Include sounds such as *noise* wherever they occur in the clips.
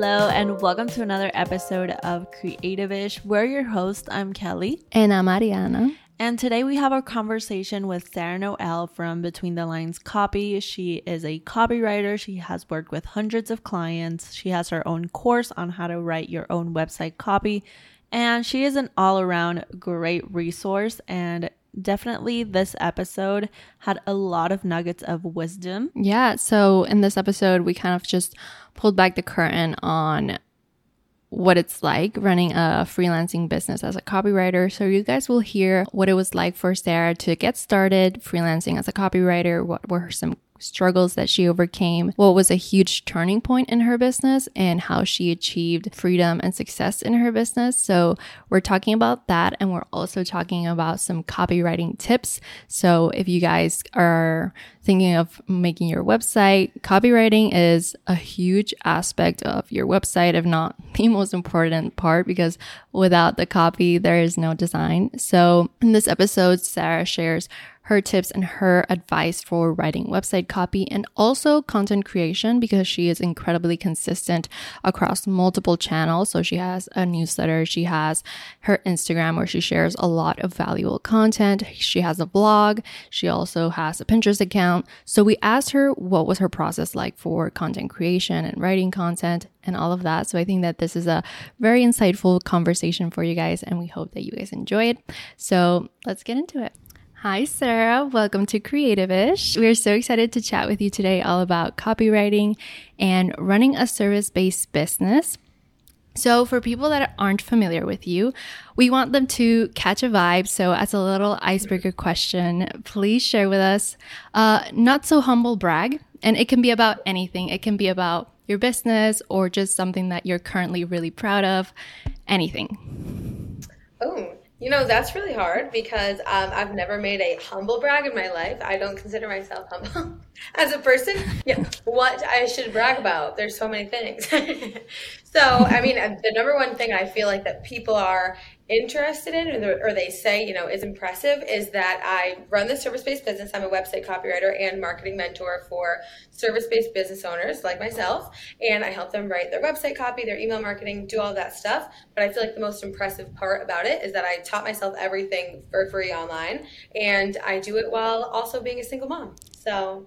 Hello, and welcome to another episode of Creative-ish. We're your host. I'm Kelly. And I'm Ariana. And today we have a conversation with Sara Noel from Between the Lines Copy. She is a copywriter. She has worked with hundreds of clients. She has her own course on how to write your own website copy. And she is an all around great resource. And definitely this episode had a lot of nuggets of wisdom. Yeah. So in this episode, we kind of just pulled back the curtain on what it's like running a freelancing business as a copywriter. So you guys will hear what it was like for Sara to get started freelancing as a copywriter, what were some struggles that she overcame, what was a huge turning point in her business, and how she achieved freedom and success in her business. So, we're talking about that, and we're also talking about some copywriting tips. So, if you guys are thinking of making your website, copywriting is a huge aspect of your website, if not *laughs* the most important part, because without the copy, there is no design. So, in this episode, Sara shares her tips and her advice for writing website copy and also content creation because she is incredibly consistent across multiple channels. So she has a newsletter, she has her Instagram where she shares a lot of valuable content, she has a blog, she also has a Pinterest account. So we asked her what was her process like for content creation and writing content and all of that. So I think that this is a very insightful conversation for you guys, and we hope that you guys enjoy it. So let's get into it. Hi, Sara. Welcome to Creative-ish. We're so excited to chat with you today all about copywriting and running a service based business. So, for people that aren't familiar with you, we want them to catch a vibe. So, as a little icebreaker question, please share with us uh, not so humble brag. And it can be about anything, it can be about your business or just something that you're currently really proud of, anything. Oh, you know, that's really hard because um, I've never made a humble brag in my life. I don't consider myself humble *laughs* as a person. Yeah, what I should brag about. There's so many things. *laughs* so, I mean, the number one thing I feel like that people are interested in or, they say you know is impressive is that i run the service-based business. I'm a website copywriter and marketing mentor for service-based business owners like myself and i help them write their website copy their email marketing do all that stuff. But i feel like the most impressive part about it is that i taught myself everything for free online and i do it while also being a single mom. So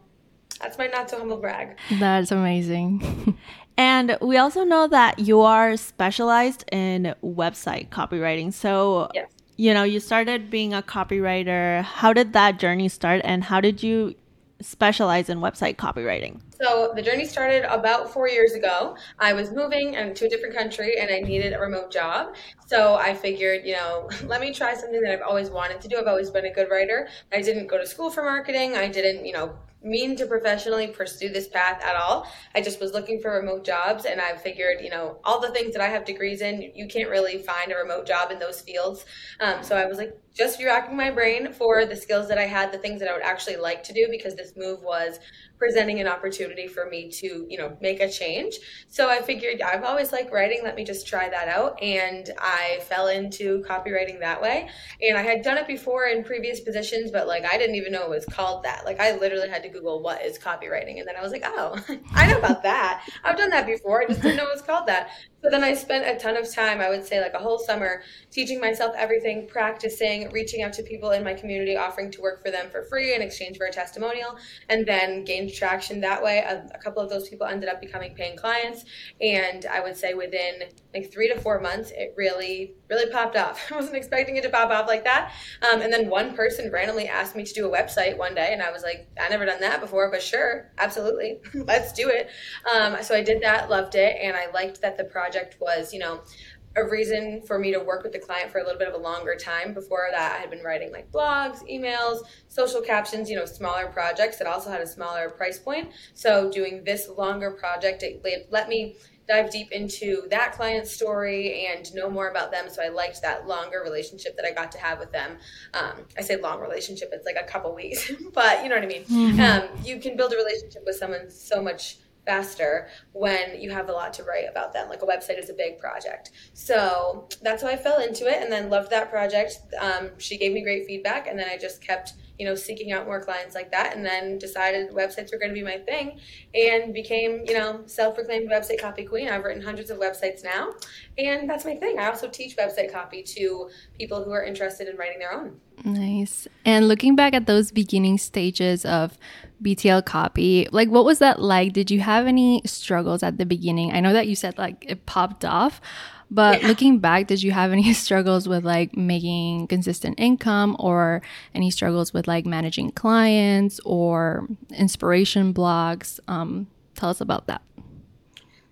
that's my not so humble brag. That's amazing *laughs* And we also know that you are specialized in website copywriting. So, yes. you know, you started being a copywriter. How did that journey start and how did you specialize in website copywriting? So the journey started about four years ago. I was moving and to a different country and I needed a remote job. So I figured, you know, *laughs* let me try something that I've always wanted to do. I've always been a good writer. I didn't go to school for marketing. I didn't, you know, mean to professionally pursue this path at all. I just was looking for remote jobs and I figured, you know, all the things that I have degrees in, you can't really find a remote job in those fields. Um, so I was like, just racking my brain for the skills that I had, the things that I would actually like to do because this move was presenting an opportunity for me to, you know, make a change. So I figured I've always liked writing. Let me just try that out. And I fell into copywriting that way. And I had done it before in previous positions, but like I didn't even know it was called that. Like I literally had to Google what is copywriting. And then I was like, oh, *laughs* I know about that. I've done that before. I just didn't know it was called that. So then I spent a ton of time, I would say like a whole summer, teaching myself everything, practicing, reaching out to people in my community, offering to work for them for free in exchange for a testimonial, and then gained traction that way. A, a couple of those people ended up becoming paying clients. And I would say within like three to four months, it really, really popped off. *laughs* I wasn't expecting it to pop off like that. Um, and then one person randomly asked me to do a website one day, and I was like, I never done that before, but sure, absolutely, *laughs* let's do it. Um, so I did that, loved it, and I liked that the project project was, you know, a reason for me to work with the client for a little bit of a longer time. Before that, I had been writing like blogs, emails, social captions, you know, smaller projects that also had a smaller price point. So doing this longer project, it let me dive deep into that client's story and know more about them. So I liked that longer relationship that I got to have with them. Um, I say long relationship, it's like a couple weeks, *laughs* but you know what I mean? Mm-hmm. Um, you can build a relationship with someone so much faster when you have a lot to write about them. Like a website is a big project. So that's why I fell into it and then loved that project. Um, she gave me great feedback and then I just kept you know, seeking out more clients like that, and then decided websites were going to be my thing, and became, you know, self-proclaimed website copy queen. I've written hundreds of websites now, and that's my thing. I also teach website copy to people who are interested in writing their own. Nice. And looking back at those beginning stages of BTL copy, like what was that like? Did you have any struggles at the beginning? I know that you said like it popped off, but yeah. looking back, did you have any *laughs* struggles with like making consistent income or any struggles with like managing clients or inspiration blogs? Um, tell us about that.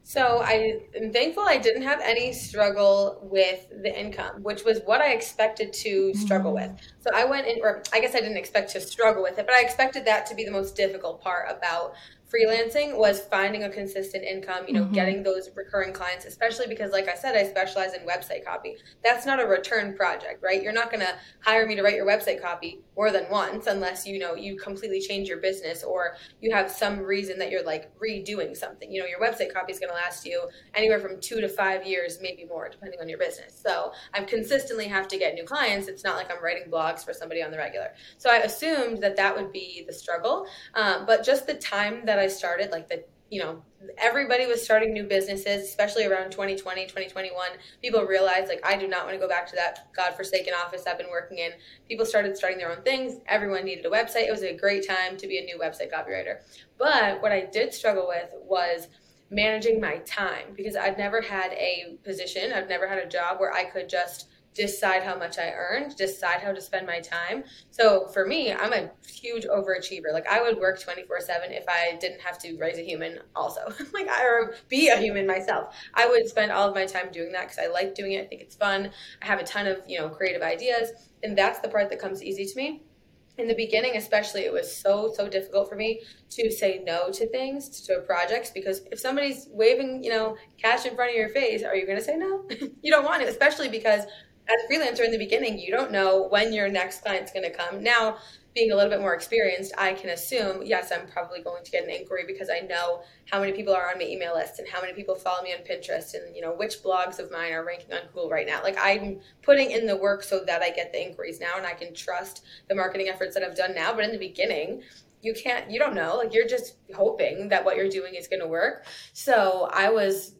So I am thankful I didn't have any struggle with the income, which was what I expected to struggle with. So I went in, or I guess I didn't expect to struggle with it, but I expected that to be the most difficult part about freelancing was finding a consistent income, you know, mm-hmm. getting those recurring clients, especially because, like I said, I specialize in website copy. That's not a return project, right? You're not going to hire me to write your website copy more than once unless, you know, you completely change your business or you have some reason that you're like redoing something. You know, your website copy is going to last you anywhere from two to five years, maybe more, depending on your business. So I consistently have to get new clients. It's not like I'm writing blogs for somebody on the regular. So I assumed that that would be the struggle. Um, but just the time that I started, like the you know everybody was starting new businesses especially around 2020 2021 people realized like i do not want to go back to that godforsaken office i've been working in. People started starting their own things. Everyone needed a website. It was a great time to be a new website copywriter. But what i did struggle with was managing my time because i'd never had a position. I've never had a job where i could just decide how much I earned, decide how to spend my time. So for me, I'm a huge overachiever. Like I would work 24 seven if I didn't have to raise a human also, *laughs* like I or be a human myself. I would spend all of my time doing that because I like doing it. I think it's fun. I have a ton of, you know, creative ideas and that's the part that comes easy to me. In the beginning, especially, it was so, so difficult for me to say no to things, to projects, because if somebody's waving, you know, cash in front of your face, are you going to say no? *laughs* you don't want it especially because as a freelancer in the beginning, you don't know when your next client's going to come. Now, being a little bit more experienced, I can assume, yes, I'm probably going to get an inquiry because I know how many people are on my email list and how many people follow me on Pinterest and, you know, which blogs of mine are ranking on Google right now. Like I'm putting in the work so that I get the inquiries now and I can trust the marketing efforts that I've done now. But in the beginning, you can't, you don't know. Like you're just hoping that what you're doing is going to work. So I was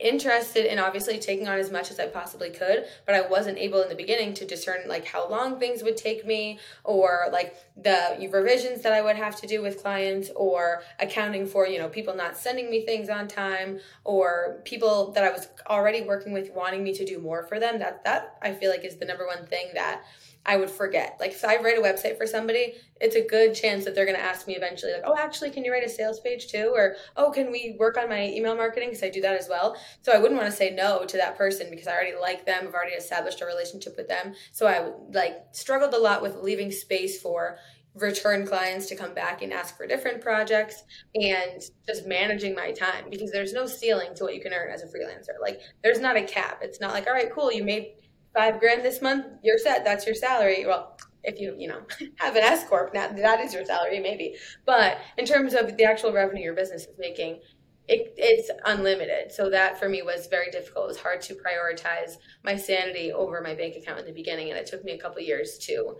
interested in obviously taking on as much as I possibly could, but I wasn't able in the beginning to discern like how long things would take me or like the revisions that I would have to do with clients or accounting for, you know, people not sending me things on time or people that I was already working with wanting me to do more for them. That that I feel like is the number one thing that I would forget. Like if I write a website for somebody, it's a good chance that they're going to ask me eventually, like, oh, actually, can you write a sales page too? Or, oh, can we work on my email marketing? Because I do that as well. So I wouldn't want to say no to that person because I already like them. I've already established a relationship with them. So I like struggled a lot with leaving space for return clients to come back and ask for different projects and just managing my time because there's no ceiling to what you can earn as a freelancer. Like there's not a cap. It's not like, all right, cool, you made five grand this month, you're set. That's your salary. Well, if you you know *laughs* have an S corp, now that is your salary maybe. But in terms of the actual revenue your business is making, it, it's unlimited. So that for me was very difficult. It was hard to prioritize my sanity over my bank account in the beginning, and it took me a couple years to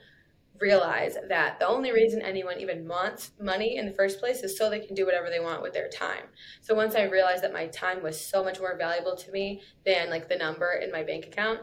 realize that the only reason anyone even wants money in the first place is so they can do whatever they want with their time. So once I realized that my time was so much more valuable to me than like the number in my bank account,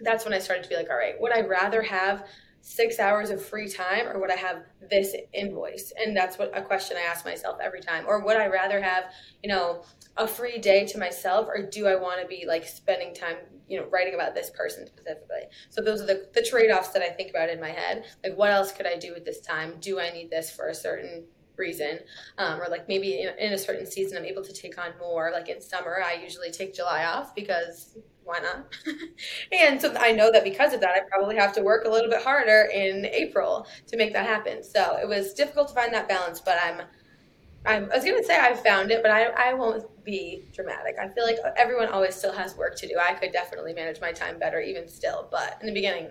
that's when I started to be like, all right, would I rather have six hours of free time or would I have this invoice? And that's what a question I ask myself every time. Or would I rather have, you know, a free day to myself or do I want to be like spending time, you know, writing about this person specifically? So those are the, the trade offs that I think about in my head. Like, what else could I do with this time? Do I need this for a certain reason um, or like maybe in, a certain season i'm able to take on more like in summer i usually take july off because why not? *laughs* and so I know that because of that, I probably have to work a little bit harder in April to make that happen. So it was difficult to find that balance, but I'm, I'm I was going to say I found it, but I, I won't be dramatic. I feel like everyone always still has work to do. I could definitely manage my time better even still, but in the beginning,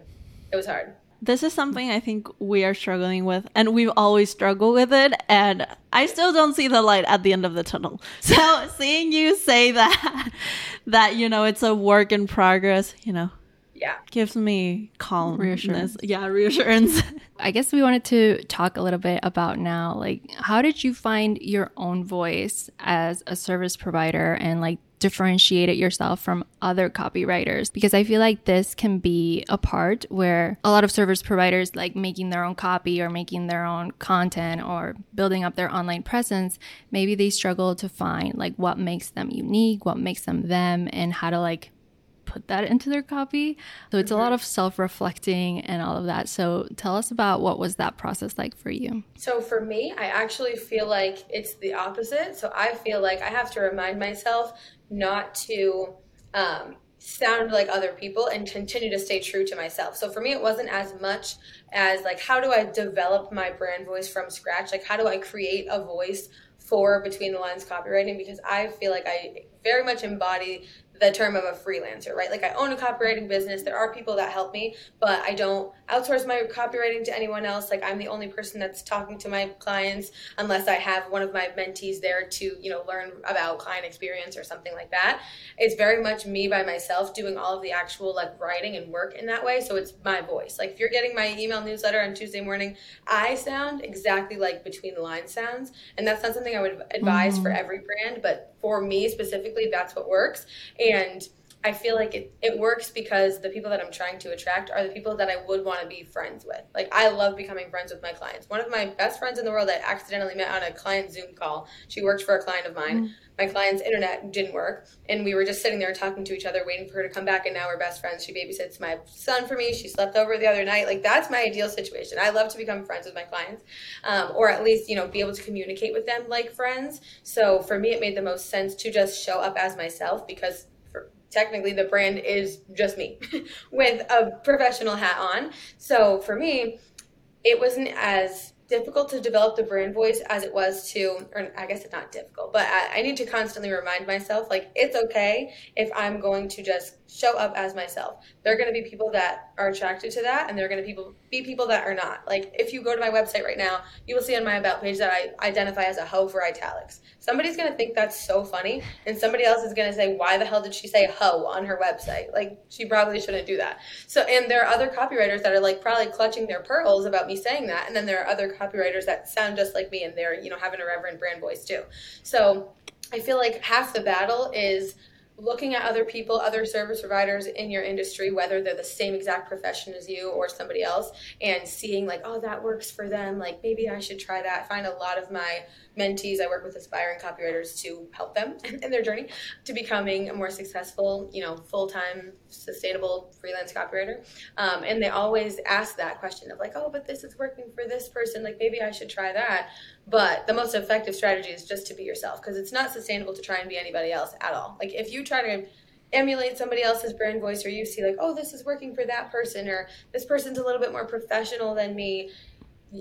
it was hard this is something I think we are struggling with, and we've always struggled with it. And I still don't see the light at the end of the tunnel. *laughs* So seeing you say that, *laughs* that you know it's a work in progress, you know, Yeah. Gives me calm reassurance. Yeah, reassurance. *laughs* I guess we wanted to talk a little bit about now, like, how did you find your own voice as a service provider and like differentiate it yourself from other copywriters? Because I feel like this can be a part where a lot of service providers, like making their own copy or making their own content or building up their online presence, maybe they struggle to find like what makes them unique, what makes them them, and how to like put that into their copy. So it's a lot mm-hmm. of self-reflecting and all of that. So tell us about what was that process like for you? So for me, I actually feel like it's the opposite. So I feel like I have to remind myself not to um, sound like other people and continue to stay true to myself. So for me, it wasn't as much as like, how do I develop my brand voice from scratch? Like, how do I create a voice for between the lines copywriting? Because I feel like I very much embody the term of a freelancer, right? Like I own a copywriting business. There are people that help me, but I don't outsource my copywriting to anyone else. Like I'm the only person that's talking to my clients unless I have one of my mentees there to, you know, learn about client experience or something like that. It's very much me by myself doing all of the actual like writing and work in that way. So it's my voice. Like if you're getting my email newsletter on Tuesday morning, I sound exactly like between the lines sounds. And that's not something I would advise mm-hmm. for every brand, but for me specifically, that's what works. And I feel like it, it works because the people that I'm trying to attract are the people that I would want to be friends with. Like, I love becoming friends with my clients. One of my best friends in the world I accidentally met on a client Zoom call. She worked for a client of mine. Mm-hmm. My client's internet didn't work, and we were just sitting there talking to each other, waiting for her to come back, and now we're best friends. She babysits my son for me. She slept over the other night. Like, that's my ideal situation. I love to become friends with my clients, um, or at least, you know, be able to communicate with them like friends. So for me, it made the most sense to just show up as myself because technically the brand is just me *laughs* with a professional hat on. So for me, it wasn't as difficult to develop the brand voice as it was to, or I guess it's not difficult, but I, I, need to constantly remind myself like it's okay if I'm going to just show up as myself. There are going to be people that are attracted to that, and there are going to people be people that are not. Like if you go to my website right now, you will see on my about page that I identify as a hoe for italics. Somebody's going to think that's so funny, and somebody else is going to say, "Why the hell did she say hoe on her website? Like she probably shouldn't do that." So, and there are other copywriters that are like probably clutching their pearls about me saying that, and then there are other copywriters that sound just like me and they're, you know, having a reverent brand voice too. So I feel like half the battle is looking at other people, other service providers in your industry, whether they're the same exact profession as you or somebody else, and seeing like, oh, that works for them. Like maybe I should try that. I find a lot of my mentees, I work with aspiring copywriters to help them *laughs* in their journey to becoming a more successful, you know, full time, sustainable freelance copywriter. Um, and they always ask that question of like, oh, but this is working for this person. Like maybe I should try that. But the most effective strategy is just to be yourself because it's not sustainable to try and be anybody else at all. Like if you try to emulate somebody else's brand voice or you see like, oh, this is working for that person or this person's a little bit more professional than me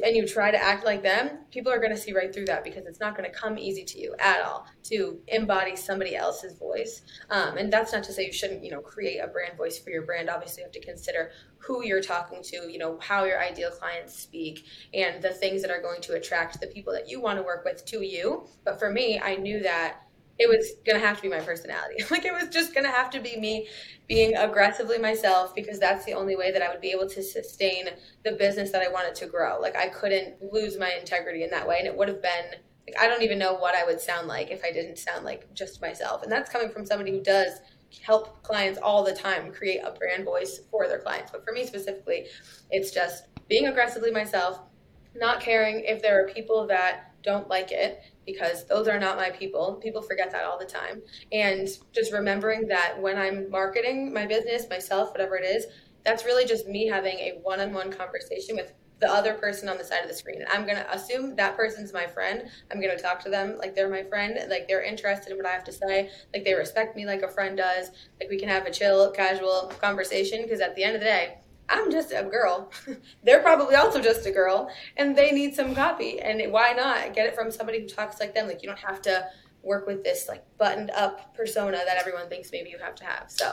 and you try to act like them, people are going to see right through that because it's not going to come easy to you at all to embody somebody else's voice. Um, and that's not to say you shouldn't, you know, create a brand voice for your brand. Obviously, you have to consider who you're talking to, you know, how your ideal clients speak, and the things that are going to attract the people that you want to work with to you. But for me, I knew that it was to have to be my personality. *laughs* like it was just to have to be me being aggressively myself because that's the only way that I would be able to sustain the business that I wanted to grow. Like I couldn't lose my integrity in that way and it would have been like I don't even know what I would sound like if I didn't sound like just myself. And that's coming from somebody who does help clients all the time create a brand voice for their clients. But for me specifically, it's just being aggressively myself, not caring if there are people that don't like it because those are not my people. People forget that all the time. And just remembering that when I'm marketing my business, myself, whatever it is, that's really just me having a one on one conversation with the other person on the side of the screen. And I'm going to assume that person's my friend. I'm going to talk to them like they're my friend, like they're interested in what I have to say, like they respect me like a friend does, like we can have a chill, casual conversation. Because at the end of the day, I'm just a girl. *laughs* They're probably also just a girl and they need some copy. And why not get it from somebody who talks like them? Like you don't have to work with this like buttoned up persona that everyone thinks maybe you have to have. So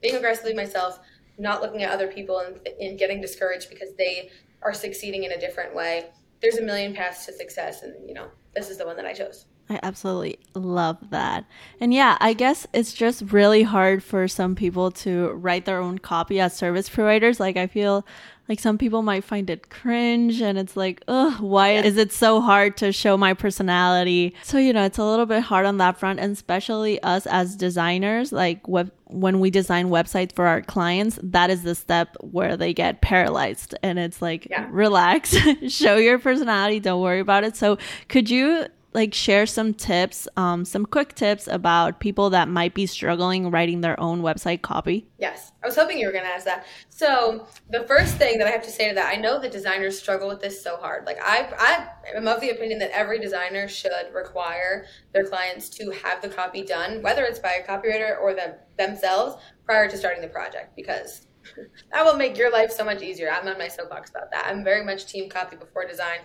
being aggressively myself, not looking at other people and, and getting discouraged because they are succeeding in a different way. There's a million paths to success and you know, this is the one that I chose. I absolutely love that. And yeah, I guess it's just really hard for some people to write their own copy as service providers. Like, I feel like some people might find it cringe and it's like, ugh, why is it so hard to show my personality? So, you know, it's a little bit hard on that front, and especially us as designers, like web, when we design websites for our clients, that is the step where they get paralyzed. And it's like, Yeah. relax, *laughs* show your personality, don't worry about it. So, could you like share some tips, um, some quick tips about people that might be struggling writing their own website copy? Yes, I was hoping you were going to ask that. So the first thing that I have to say to that, I know that designers struggle with this so hard. Like I, I am of the opinion that every designer should require their clients to have the copy done, whether it's by a copywriter or them themselves, prior to starting the project, because *laughs* that will make your life so much easier. I'm on my soapbox about that. I'm very much team copy before design.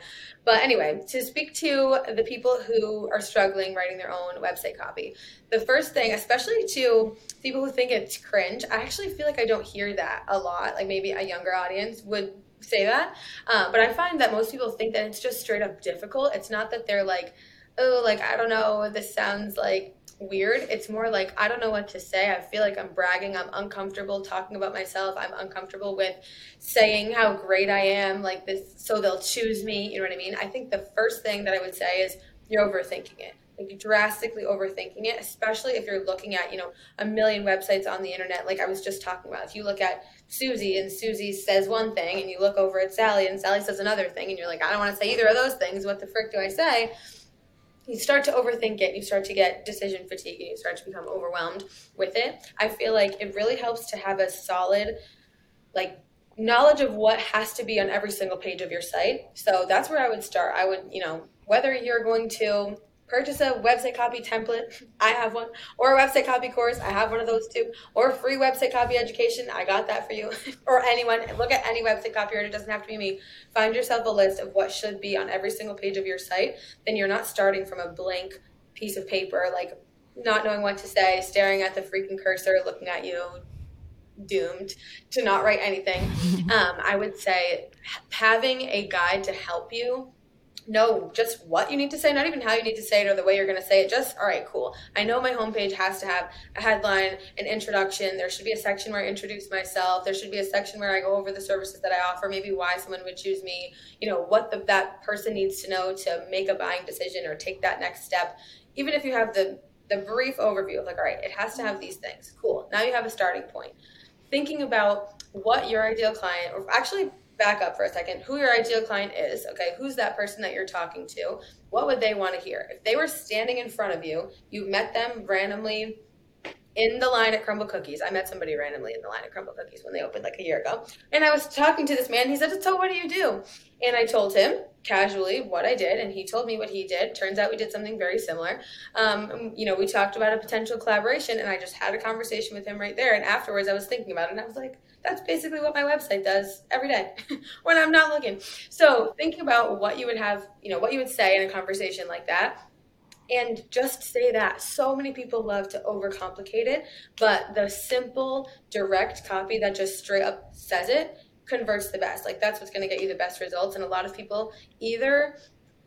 But anyway, to speak to the people who are struggling writing their own website copy, the first thing, especially to people who think it's cringe, I actually feel like I don't hear that a lot. Like maybe a younger audience would say that. Um, but I find that most people think that it's just straight up difficult. It's not that they're like, oh, like, I don't know, this sounds like weird. It's more like I don't know what to say. I feel like I'm bragging. I'm uncomfortable talking about myself. I'm uncomfortable with saying how great I am, like this, so they'll choose me. You know what I mean? I think the first thing that I would say is you're overthinking it. Like drastically overthinking it, especially if you're looking at, you know, a million websites on the internet. Like I was just talking about. If you look at Susie and Susie says one thing and you look over at Sally and Sally says another thing and you're like, I don't want to say either of those things. What the frick do I say? You start to overthink it, you start to get decision fatigue, and you start to become overwhelmed with it. I feel like it really helps to have a solid, like, knowledge of what has to be on every single page of your site. So that's where I would start. I would, you know, whether you're going to purchase a website copy template, I have one, or a website copy course, I have one of those too, or free website copy education, I got that for you, *laughs* or anyone, look at any website copy, it doesn't have to be me. Find yourself a list of what should be on every single page of your site, then you're not starting from a blank piece of paper, like not knowing what to say, staring at the freaking cursor, looking at you, doomed to not write anything. *laughs* um, I would say having a guide to help you know just what you need to say, not even how you need to say it or the way you're going to say it. Just, all right, cool. I know my homepage has to have a headline, an introduction. There should be a section where I introduce myself. There should be a section where I go over the services that I offer, maybe why someone would choose me, you know, what the, that person needs to know to make a buying decision or take that next step. Even if you have the, the brief overview of like, all right, it has to have these things. Cool. Now you have a starting point. Thinking about what your ideal client, or actually back up for a second. Who your ideal client is okay? Who's that person that you're talking to? What would they want to hear? If they were standing in front of you you met them randomly in the line at Crumbl Cookies. I met somebody randomly in the line at Crumbl Cookies when they opened like a year ago. And i was talking to this man. He said so what do you do? And i told him casually what i did and he told me what he did. Turns out we did something very similar. Um, you know we talked about a potential collaboration and i just had a conversation with him right there. And afterwards i was thinking about it and i was like that's basically what my website does every day *laughs* when I'm not looking. So think about what you would have, you know, what you would say in a conversation like that. And just say that. So many people love to overcomplicate it, but the simple, direct copy that just straight up says it converts the best. Like that's what's going to get you the best results. And a lot of people either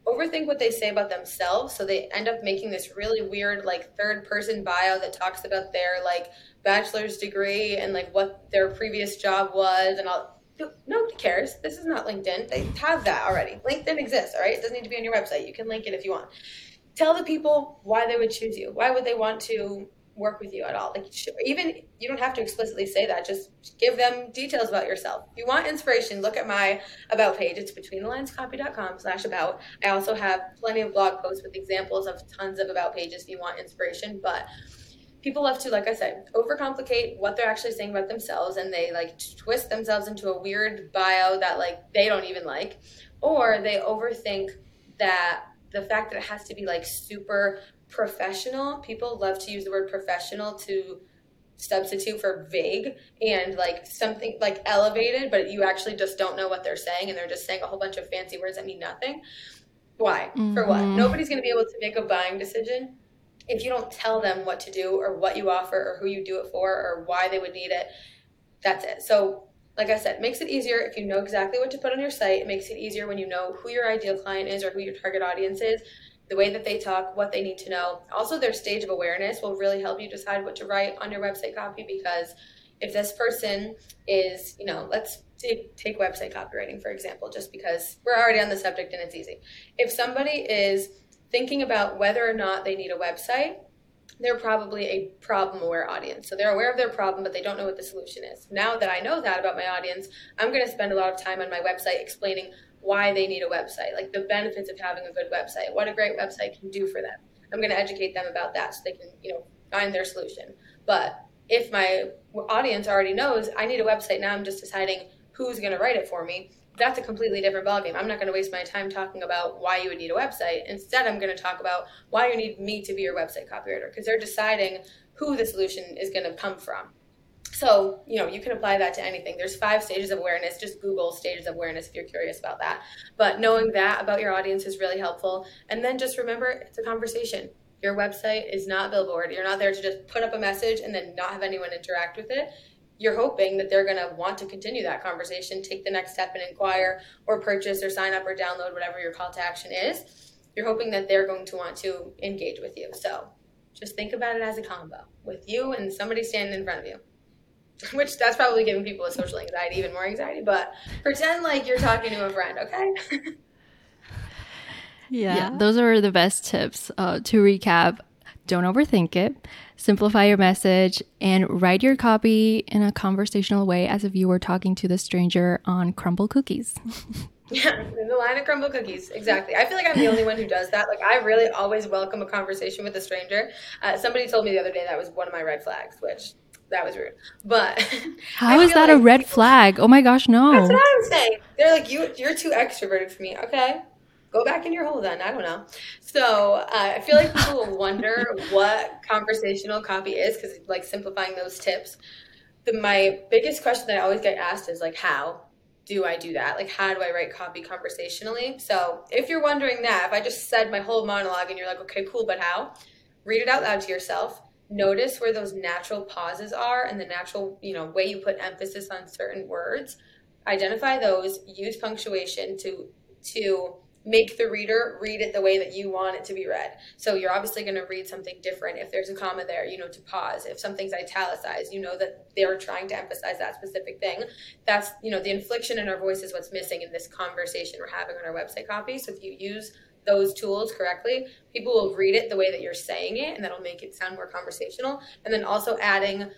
overthink what they say about themselves so they end up making this really weird like third person bio that talks about their like bachelor's degree and like what their previous job was and all nobody cares this is not linkedin they have that already linkedin exists all right it doesn't need to be on your website you can link it if you want tell the people why they would choose you why would they want to work with you at all. Like even you don't have to explicitly say that. Just give them details about yourself. If you want inspiration, look at my about page. It's betweenthelinescopy.com slash about. I also have plenty of blog posts with examples of tons of about pages if you want inspiration. But people love to, like I said, overcomplicate what they're actually saying about themselves and they like twist themselves into a weird bio that like they don't even like. Or they overthink that the fact that it has to be like super professional people love to use the word professional to substitute for vague and like something like elevated but you actually just don't know what they're saying and they're just saying a whole bunch of fancy words that mean nothing. Why? Mm-hmm. for what? Nobody's going to be able to make a buying decision if you don't tell them what to do or what you offer or who you do it for or why they would need it. That's it. So like I said, makes it easier if you know exactly what to put on your site. It makes it easier when you know who your ideal client is or who your target audience is the way that they talk, what they need to know. Also, their stage of awareness will really help you decide what to write on your website copy because if this person is, you know, let's take, website copywriting for example, just because we're already on the subject and it's easy. If somebody is thinking about whether or not they need a website, they're probably a problem aware audience. So they're aware of their problem, but they don't know what the solution is. Now that I know that about my audience, I'm going to spend a lot of time on my website explaining why they need a website, like the benefits of having a good website, what a great website can do for them. I'm going to educate them about that so they can, you know, find their solution. But if my audience already knows I need a website, now I'm just deciding who's going to write it for me. That's a completely different ballgame. I'm not going to waste my time talking about why you would need a website. Instead, I'm going to talk about why you need me to be your website copywriter because they're deciding who the solution is going to come from. So, you know, you can apply that to anything. There's five stages of awareness. Just Google stages of awareness if you're curious about that. But knowing that about your audience is really helpful. And then just remember it's a conversation. Your website is not billboard. You're not there to just put up a message and then not have anyone interact with it. You're hoping that they're going to want to continue that conversation, take the next step and inquire or purchase or sign up or download whatever your call to action is. You're hoping that they're going to want to engage with you. So just think about it as a combo with you and somebody standing in front of you. *laughs* Which that's probably giving people a social anxiety, even more anxiety, but pretend like you're talking to a friend, okay? *laughs* Yeah. yeah those are the best tips. Uh, to recap, don't overthink it. Simplify your message and write your copy in a conversational way as if you were talking to the stranger on Crumbl Cookies. *laughs* Yeah, in the line of Crumbl Cookies. Exactly. I feel like I'm the only one who does that. Like, I really always welcome a conversation with a stranger. Uh, somebody told me the other day that was one of my red flags, which that was rude. But *laughs* how is that like a red flag? Oh my gosh, no. That's what I'm saying. They're like, you, you're too extroverted for me. Okay, go back in your hole then. I don't know. So uh, I feel like people will *laughs* wonder what conversational copy is because like simplifying those tips. The, my biggest question that I always get asked is like, how do I do that? Like, how do I write copy conversationally? So if you're wondering that, if I just said my whole monologue and you're like, okay, cool, but how? Read it out loud to yourself. Notice where those natural pauses are and the natural, you know, way you put emphasis on certain words. Identify those. Use punctuation to to make the reader read it the way that you want it to be read. So you're obviously going to read something different. If there's a comma there, you know to pause. If something's italicized, you know that they're trying to emphasize that specific thing. That's, you know, the inflection in our voice is what's missing in this conversation we're having on our website copy. So if you use those tools correctly, people will read it the way that you're saying it, and that'll make it sound more conversational. And then also adding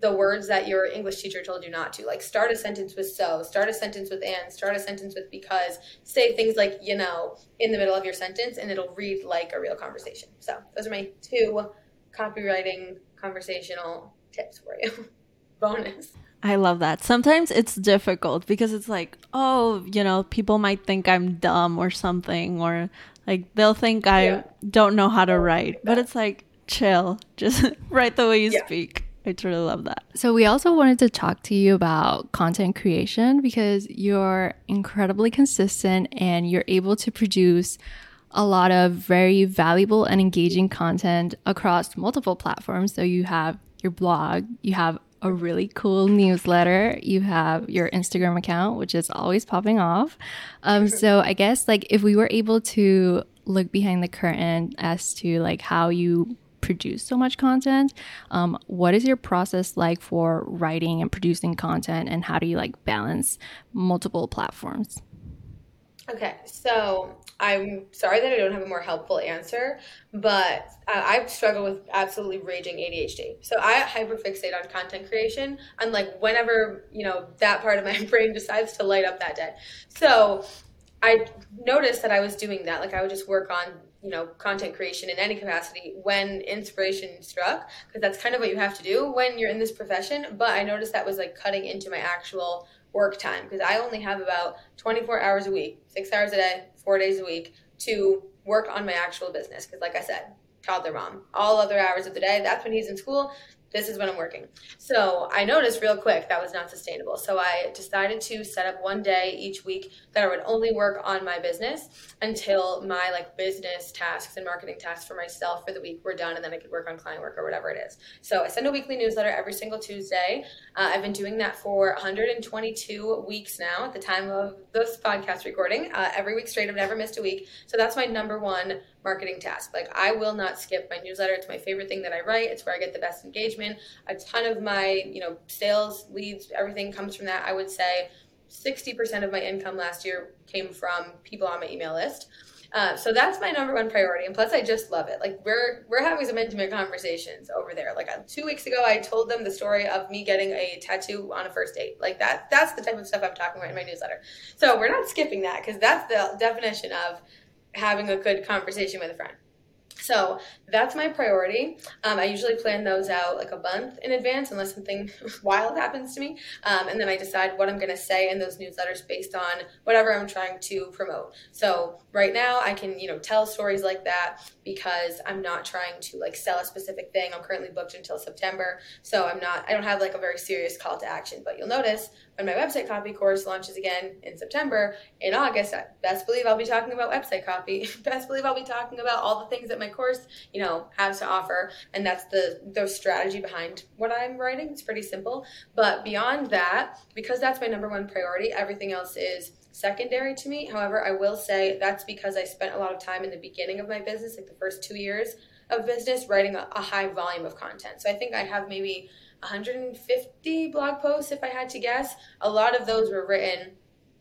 the words that your English teacher told you not to. Like start a sentence with so, start a sentence with and, start a sentence with because. Say things like, you know, in the middle of your sentence and it'll read like a real conversation. So those are my two copywriting conversational tips for you. *laughs* Bonus. I love that. Sometimes it's difficult because it's like, oh, you know, people might think I'm dumb or something, or like they'll think I yeah. don't know how to write. But it's like, chill, just *laughs* write the way you yeah. speak. I truly love that. So, we also wanted to talk to you about content creation because you're incredibly consistent and you're able to produce a lot of very valuable and engaging content across multiple platforms. So, you have your blog, you have a really cool newsletter, you have your Instagram account, which is always popping off. Um, so, I guess like if we were able to look behind the curtain as to like how you produce so much content. Um, what is your process like for writing and producing content, and how do you like balance multiple platforms? Okay, so I'm sorry that I don't have a more helpful answer, but uh, I struggle with absolutely raging ADHD. So I hyperfixate on content creation, and like whenever you know that part of my *laughs* brain decides to light up that day. So I noticed that I was doing that. Like I would just work on you know content creation in any capacity when inspiration struck because that's kind of what you have to do when you're in this profession. But i noticed that was like cutting into my actual work time because i only have about 24 hours a week six hours a day four days a week to work on my actual business because like i said toddler mom all other hours of the day that's when he's in school This is when I'm working. So I noticed real quick that was not sustainable. So I decided to set up one day each week that I would only work on my business until my like business tasks and marketing tasks for myself for the week were done, and then I could work on client work or whatever it is. So I send a weekly newsletter every single Tuesday. Uh, I've been doing that for 122 weeks now at the time of this podcast recording. Uh, every week straight, I've never missed a week. So that's my number one marketing task. Like I will not skip my newsletter. It's my favorite thing that I write. It's where I get the best engagement. A ton of my, you know, sales leads, everything comes from that. I would say 60% of my income last year came from people on my email list. Uh, so that's my number one priority, and plus I just love it. Like we're we're having some intimate conversations over there. Like uh, two weeks ago, I told them the story of me getting a tattoo on a first date. Like that that's the type of stuff I'm talking about in my newsletter. So we're not skipping that because that's the definition of having a good conversation with a friend. So that's my priority. Um, I usually plan those out like a month in advance, unless something *laughs* wild happens to me. Um, and then I decide what I'm going to say in those newsletters based on whatever I'm trying to promote. So right now, I can you know tell stories like that because I'm not trying to like sell a specific thing. I'm currently booked until September, so I'm not. I don't have like a very serious call to action. But you'll notice when my website copy course launches again in September, in August, best believe I'll be talking about website copy. *laughs* best believe I'll be talking about all the things that my course, you know, has to offer. And that's the the strategy behind what I'm writing. It's pretty simple. But beyond that, because that's my number one priority, everything else is secondary to me. However, I will say that's because I spent a lot of time in the beginning of my business, like the first two years of business, writing a, a high volume of content. So I think I have maybe 150 blog posts if I had to guess. A lot of those were written,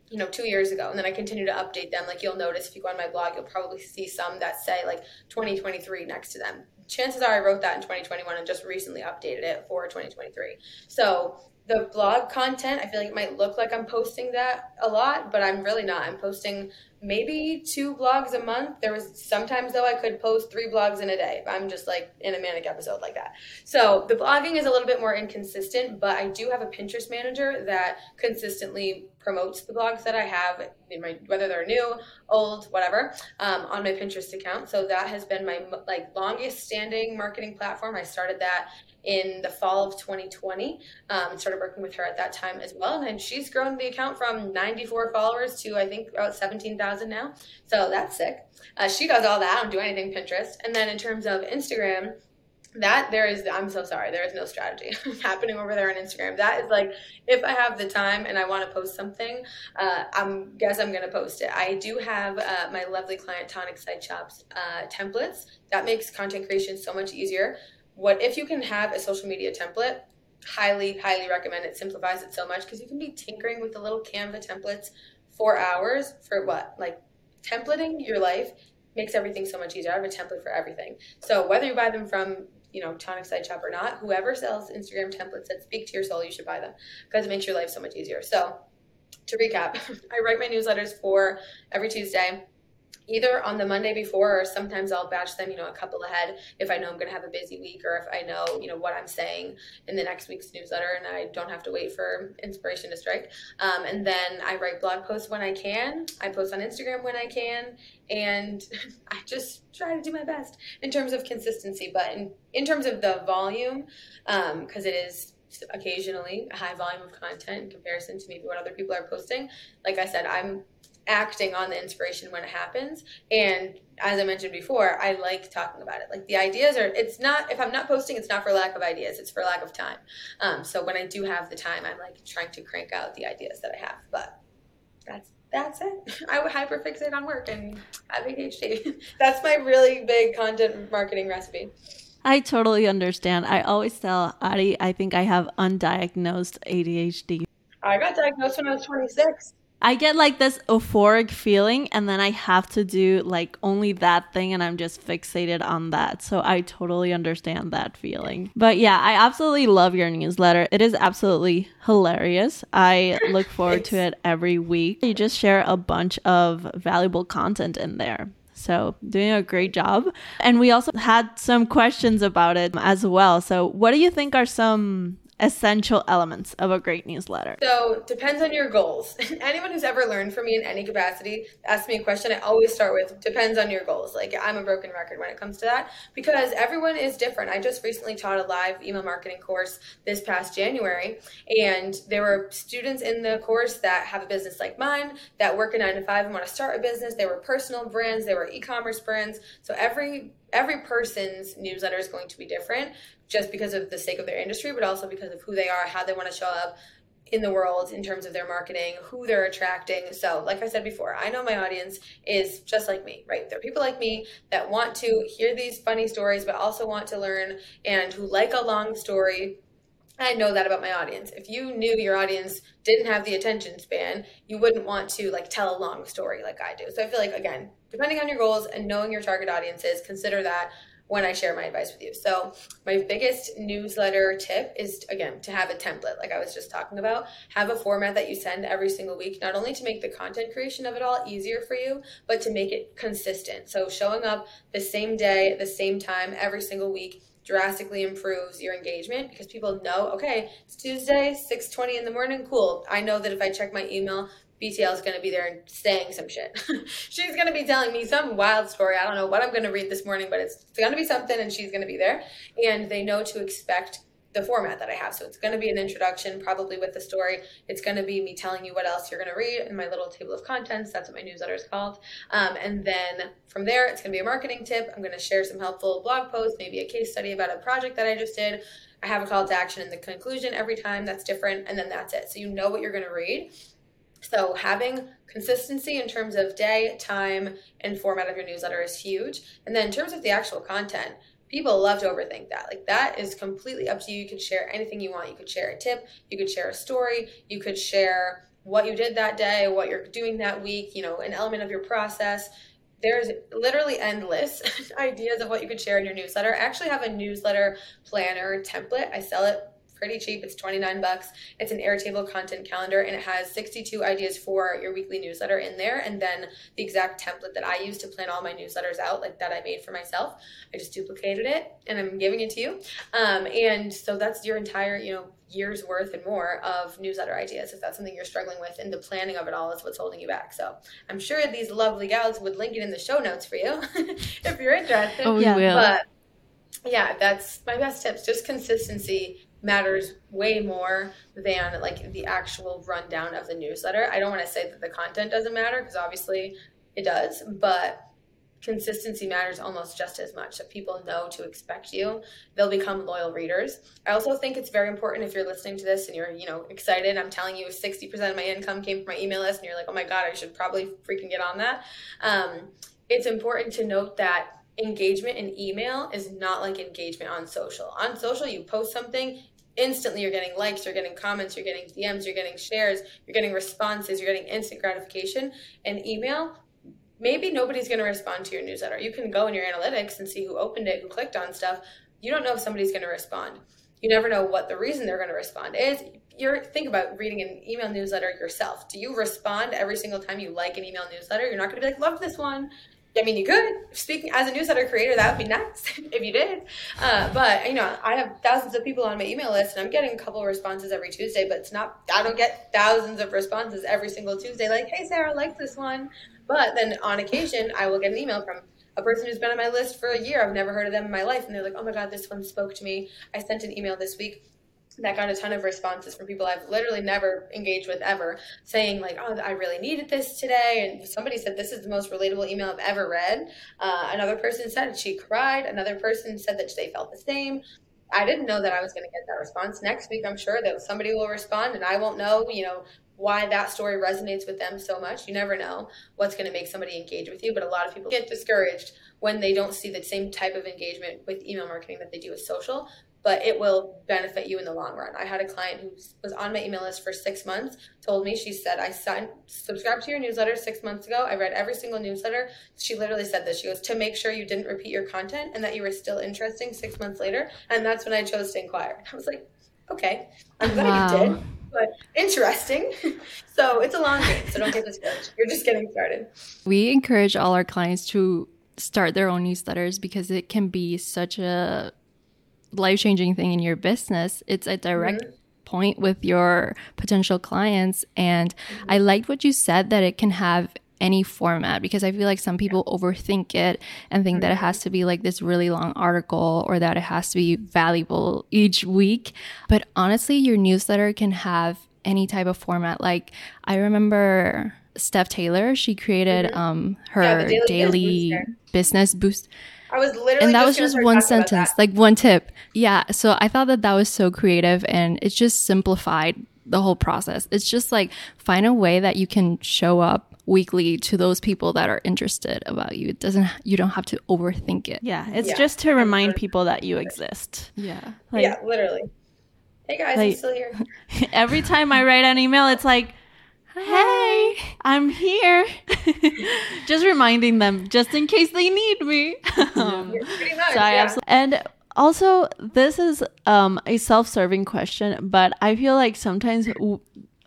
you know, two years ago, and then I continue to update them. Like you'll notice if you go on my blog, you'll probably see some that say like 2023 next to them. Chances are I wrote that in 2021 and just recently updated it for 2023. So the blog content, I feel like it might look like I'm posting that a lot, but I'm really not. I'm posting maybe two blogs a month. There was sometimes though I could post three blogs in a day. I'm just like in a manic episode like that. So the blogging is a little bit more inconsistent, but I do have a Pinterest manager that consistently promotes the blogs that I have, my, whether they're new, old, whatever, um, on my Pinterest account. So that has been my like longest standing marketing platform. I started that in the fall of 2020. Um, started working with her at that time as well, and she's grown the account from 94 followers to I think about 17,000 now. So that's sick. Uh, she does all that. I don't do anything Pinterest. And then in terms of Instagram, that there is i'm so sorry there is no strategy *laughs* happening over there on instagram that is like if i have the time and i want to post something uh, i'm guess i'm going to post it i do have uh, my lovely client Tonic Site Shop's uh, templates that makes content creation so much easier what if you can have a social media template highly highly recommend it simplifies it so much because you can be tinkering with the little canva templates for hours for what? Like templating your life makes everything so much easier. I have a template for everything. So whether you buy them from you know Tonic Site Shop or not whoever sells instagram templates that speak to your soul you should buy them because it makes your life so much easier. So to recap *laughs* i write my newsletters for every tuesday either on the Monday before or sometimes I'll batch them, you know, a couple ahead if I know I'm going to have a busy week or if I know, you know, what I'm saying in the next week's newsletter and I don't have to wait for inspiration to strike. Um, and then I write blog posts when I can. I post on Instagram when I can. And *laughs* I just try to do my best in terms of consistency. But in, in terms of the volume, because um, it is occasionally a high volume of content in comparison to maybe what other people are posting. Like I said, I'm acting on the inspiration when it happens. And as I mentioned before, I like talking about it. Like the ideas are, it's not, if I'm not posting, it's not for lack of ideas, it's for lack of time. Um, so when I do have the time, I'm like trying to crank out the ideas that I have. But that's, that's it. *laughs* I would hyperfixate on work and have ADHD. *laughs* that's my really big content marketing recipe. I totally understand. I always tell Ari, I think I have undiagnosed ADHD. I got diagnosed when I was 26. I get like this euphoric feeling and then I have to do like only that thing and I'm just fixated on that. So I totally understand that feeling. But yeah, I absolutely love your newsletter. It is absolutely hilarious. I look *laughs* forward to it every week. You just share a bunch of valuable content in there. So, doing a great job. And we also had some questions about it as well. So, what do you think are some essential elements of a great newsletter? So, depends on your goals. *laughs* Anyone who's ever learned from me in any capacity asks me a question. I always start with depends on your goals. Like, I'm a broken record when it comes to that because everyone is different. I just recently taught a live email marketing course this past January, and there were students in the course that have a business like mine that work a nine to five and want to start a business. They were personal brands, they were e commerce brands. So, every every person's newsletter is going to be different just because of the sake of their industry, but also because of who they are, how they want to show up in the world in terms of their marketing, who they're attracting. So, like I said before, I know my audience is just like me, right? They're people like me that want to hear these funny stories, but also want to learn and who like a long story. I know that about my audience. If you knew your audience didn't have the attention span, you wouldn't want to like tell a long story like I do. So I feel like again, depending on your goals and knowing your target audiences, consider that when I share my advice with you. So, my biggest newsletter tip is again to have a template, like I was just talking about. Have a format that you send every single week, not only to make the content creation of it all easier for you, but to make it consistent. So, showing up the same day, the same time, every single week drastically improves your engagement because people know okay it's tuesday 6.20 in the morning cool i know that if i check my email BTL is going to be there and saying some shit. *laughs* she's going to be telling me some wild story. I don't know what I'm going to read this morning, but it's going to be something and she's going to be there. And they know to expect the format that I have. So it's going to be an introduction, probably with the story. It's going to be me telling you what else you're going to read in my little table of contents. That's what my newsletter is called. Um, and then from there, it's going to be a marketing tip. I'm going to share some helpful blog posts, maybe a case study about a project that I just did. I have a call to action in the conclusion every time. That's different. And then that's it. So you know what you're going to read. So having consistency in terms of day, time, and format of your newsletter is huge. And then in terms of the actual content, people love to overthink that. Like that is completely up to you. You could share anything you want. You could share a tip, you could share a story, you could share what you did that day, what you're doing that week, you know, an element of your process. There's literally endless *laughs* ideas of what you could share in your newsletter. I actually have a newsletter planner template. I sell it pretty cheap. It's 29 bucks. It's an Airtable content calendar and it has 62 ideas for your weekly newsletter in there. And then the exact template that I use to plan all my newsletters out, like that I made for myself. I just duplicated it and I'm giving it to you. Um, and so that's your entire, you know, year's worth and more of newsletter ideas if that's something you're struggling with and the planning of it all is what's holding you back so i'm sure these lovely gals would link it in the show notes for you *laughs* if you're interested oh we yeah. will but yeah that's my best tips just consistency matters way more than like the actual rundown of the newsletter. I don't want to say that the content doesn't matter because obviously it does, but consistency matters almost just as much. So people know to expect you, they'll become loyal readers. I also think it's very important if you're listening to this and you're, you know, excited. I'm telling you 60% of my income came from my email list and you're like, "Oh my god, I should probably freaking get on that." Um, it's important to note that engagement in email is not like engagement on social. On social, you post something, instantly you're getting likes, you're getting comments, you're getting DMs, you're getting shares, you're getting responses, you're getting instant gratification. And email, maybe nobody's going to respond to your newsletter. You can go in your analytics and see who opened it, who clicked on stuff. You don't know if somebody's going to respond. You never know what the reason they're going to respond is. You're think about reading an email newsletter yourself. Do you respond every single time you like an email newsletter? You're not going to be like, "Love this one." I mean, you could. Speaking as a newsletter creator, that would be nice *laughs* if you did. Uh, but you know, I have thousands of people on my email list, and I'm getting a couple of responses every Tuesday. But it's not. I don't get thousands of responses every single Tuesday. Like, hey, Sara, I like this one. But then on occasion, I will get an email from a person who's been on my list for a year. I've never heard of them in my life, and they're like, "Oh my god, this one spoke to me." I sent an email this week that got a ton of responses from people I've literally never engaged with ever saying like, oh, I really needed this today. And somebody said, this is the most relatable email I've ever read. Uh, another person said she cried. Another person said that they felt the same. I didn't know that I was going to get that response. Next week, I'm sure that somebody will respond and I won't know, you know, why that story resonates with them so much. You never know what's going to make somebody engage with you, but a lot of people get discouraged when they don't see the same type of engagement with email marketing that they do with social but it will benefit you in the long run. I had a client who was on my email list for six months, told me, she said, I signed, subscribed to your newsletter six months ago. I read every single newsletter. She literally said this. She goes, to make sure you didn't repeat your content and that you were still interesting six months later. And that's when I chose to inquire. I was like, okay, I'm glad wow. you did, but interesting. *laughs* so it's a long game. So don't get discouraged. You're just getting started. We encourage all our clients to start their own newsletters because it can be such a life changing thing in your business. It's a direct mm-hmm. point with your potential clients. And mm-hmm. I liked what you said that it can have any format because I feel like some people overthink it and think that it has to be like this really long article or that it has to be valuable each week. But honestly, your newsletter can have any type of format. Like I remember Steph Taylor, she created mm-hmm. um her yeah, daily, daily business boost. I was literally and that was just one sentence, like one tip. Yeah, so I thought that that was so creative and it just simplified the whole process. It's just like find a way that you can show up weekly to those people that are interested about you. It doesn't you don't have to overthink it. Yeah, it's yeah. just to remind people that you exist. Yeah. Like, yeah, literally. Hey guys, like, I'm still here. *laughs* every time I write an email, it's like hey, I'm here. *laughs* just reminding them, just in case they need me. *laughs* um, much, so I yeah. and also this is um, a self-serving question, but I feel like sometimes w-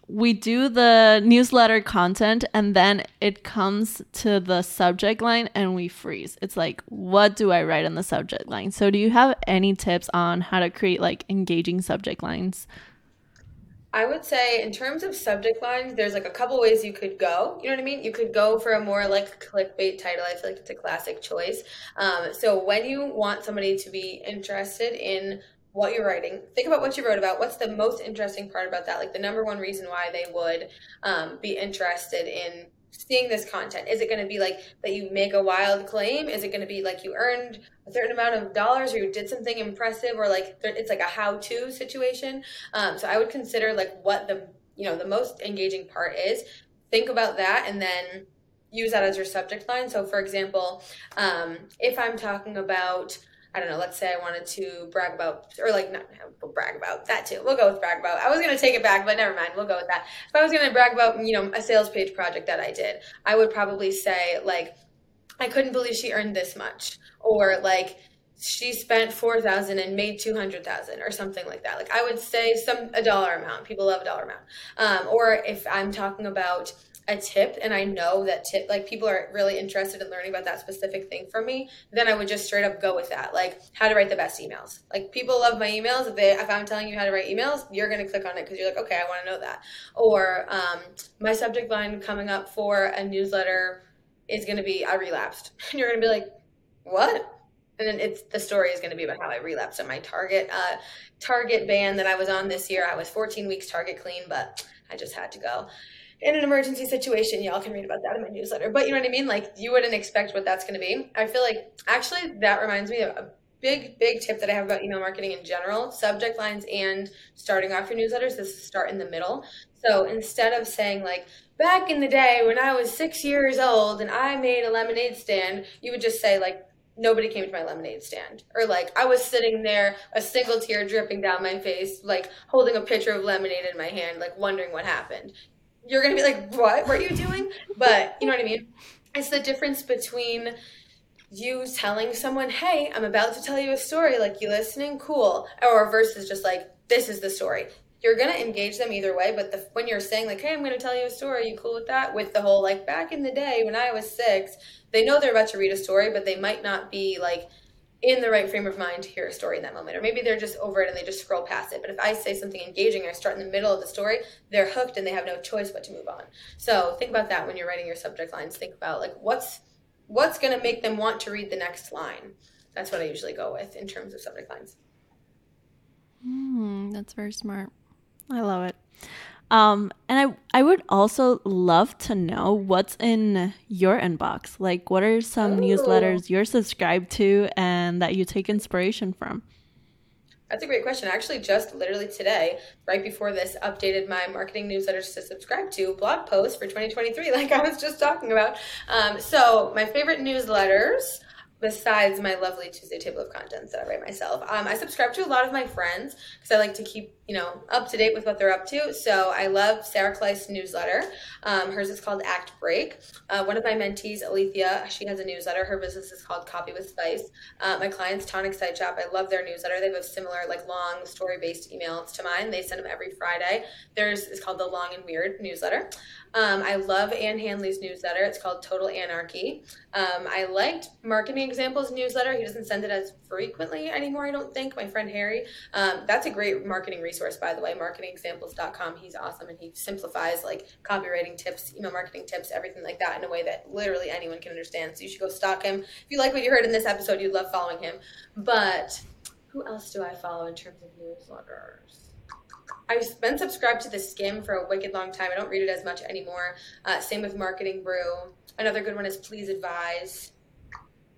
we do the newsletter content and then it comes to the subject line and we freeze. It's like, what do I write in the subject line? So, do you have any tips on how to create like engaging subject lines? I would say, in terms of subject lines, there's like a couple ways you could go. You know what I mean? You could go for a more like clickbait title. I feel like it's a classic choice. Um, so, when you want somebody to be interested in what you're writing. Think about what you wrote about. What's the most interesting part about that? Like the number one reason why they would um, be interested in seeing this content. Is it going to be like that you make a wild claim? Is it going to be like you earned a certain amount of dollars or you did something impressive or like it's like a how-to situation? Um, so I would consider like what the you know the most engaging part is. Think about that and then use that as your subject line. So for example, um, if I'm talking about I don't know, let's say I wanted to brag about, or like, not brag about that too. We'll go with brag about. I was going to take it back, but never mind. We'll go with that. If I was going to brag about, you know, a sales page project that I did, I would probably say, like, I couldn't believe she earned this much. Or like, she spent 4000 and made 200000 or something like that like i would say some a dollar amount people love a dollar amount um, or if i'm talking about a tip and I know that tip like people are really interested in learning about that specific thing from me, then I would just straight up go with that. Like how to write the best emails. Like people love my emails. If they if I'm telling you how to write emails, you're gonna click on it because you're like, okay, I want to know that. Or um, my subject line coming up for a newsletter is gonna be I relapsed. *laughs* And you're gonna be like, what? and then it's the story is going to be about how I relapsed on my target uh, target ban that I was on this year. I was 14 weeks target clean, but I just had to go in an emergency situation, y'all can read about that in my newsletter. But you know what I mean? Like you wouldn't expect what that's going to be. I feel like actually that reminds me of a big, big tip that I have about email marketing in general, subject lines and starting off your newsletters is start in the middle. So instead of saying like, back in the day when I was six years old and I made a lemonade stand, you would just say like, nobody came to my lemonade stand or like i was sitting there a single tear dripping down my face like holding a pitcher of lemonade in my hand like wondering what happened you're gonna be like, what were you doing? But you know what I mean? It's the difference between you telling someone, hey, I'm about to tell you a story, like you listening, cool, or versus just like, this is the story. You're gonna engage them either way, but the, when you're saying like, "Hey, I'm gonna tell you a story," you cool with that? With the whole like, back in the day when I was six, they know they're about to read a story, but they might not be like in the right frame of mind to hear a story in that moment. Or maybe they're just over it and they just scroll past it. But if I say something engaging or I start in the middle of the story, they're hooked and they have no choice but to move on. So think about that when you're writing your subject lines. Think about like what's what's gonna make them want to read the next line. That's what I usually go with in terms of subject lines. Mm, that's very smart. I love it. Um, and I I would also love to know what's in your inbox. Like, what are some Ooh. newsletters you're subscribed to and that you take inspiration from? That's a great question. I actually just literally today, right before this, updated my marketing newsletters to subscribe to blog posts for 2023, *laughs* like I was just talking about. Um, so, my favorite newsletters besides my lovely Tuesday table of contents that I write myself. Um, I subscribe to a lot of my friends because I like to keep you know up to date with what they're up to. So I love Sarah Kleiss newsletter. Um, hers is called Act Break. Uh, one of my mentees, Alethea, she has a newsletter. Her business is called Copy with Spice. Uh, my clients, Tonic Site Shop, I love their newsletter. They have a similar like long story based emails to mine. They send them every Friday. Theirs is called the Long and Weird newsletter. Um, I love Ann Handley's newsletter. It's called Total Annarchy. Um, I liked Marketing Examples newsletter. He doesn't send it as frequently anymore, I don't think. My friend Harry. Um, that's a great marketing resource, by the way. Marketingexamples.com. He's awesome and he simplifies like copywriting tips, email marketing tips, everything like that in a way that literally anyone can understand. So you should go stalk him. If you like what you heard in this episode, you'd love following him. But who else do I follow in terms of newsletters? I've been subscribed to the Skimm for a wicked long time. I don't read it as much anymore. Uh, same with Marketing Brew. Another good one is Please Advise.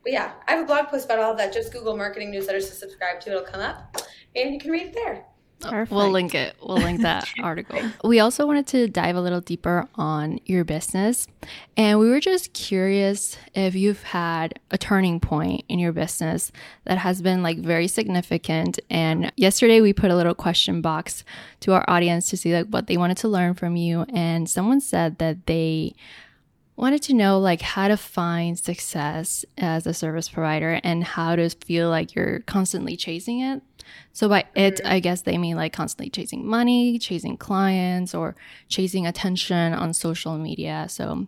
But yeah, I have a blog post about all of that. Just Google marketing newsletters to subscribe to. It'll come up, and you can read it there. Perfect. We'll link it. We'll link that *laughs* article. We also wanted to dive a little deeper on your business. And we were just curious if you've had a turning point in your business that has been like very significant. And yesterday we put a little question box to our audience to see like what they wanted to learn from you. And someone said that they wanted to know like how to find success as a service provider and how to feel like you're constantly chasing it. So by it, mm-hmm. I guess they mean like constantly chasing money, chasing clients, or chasing attention on social media. So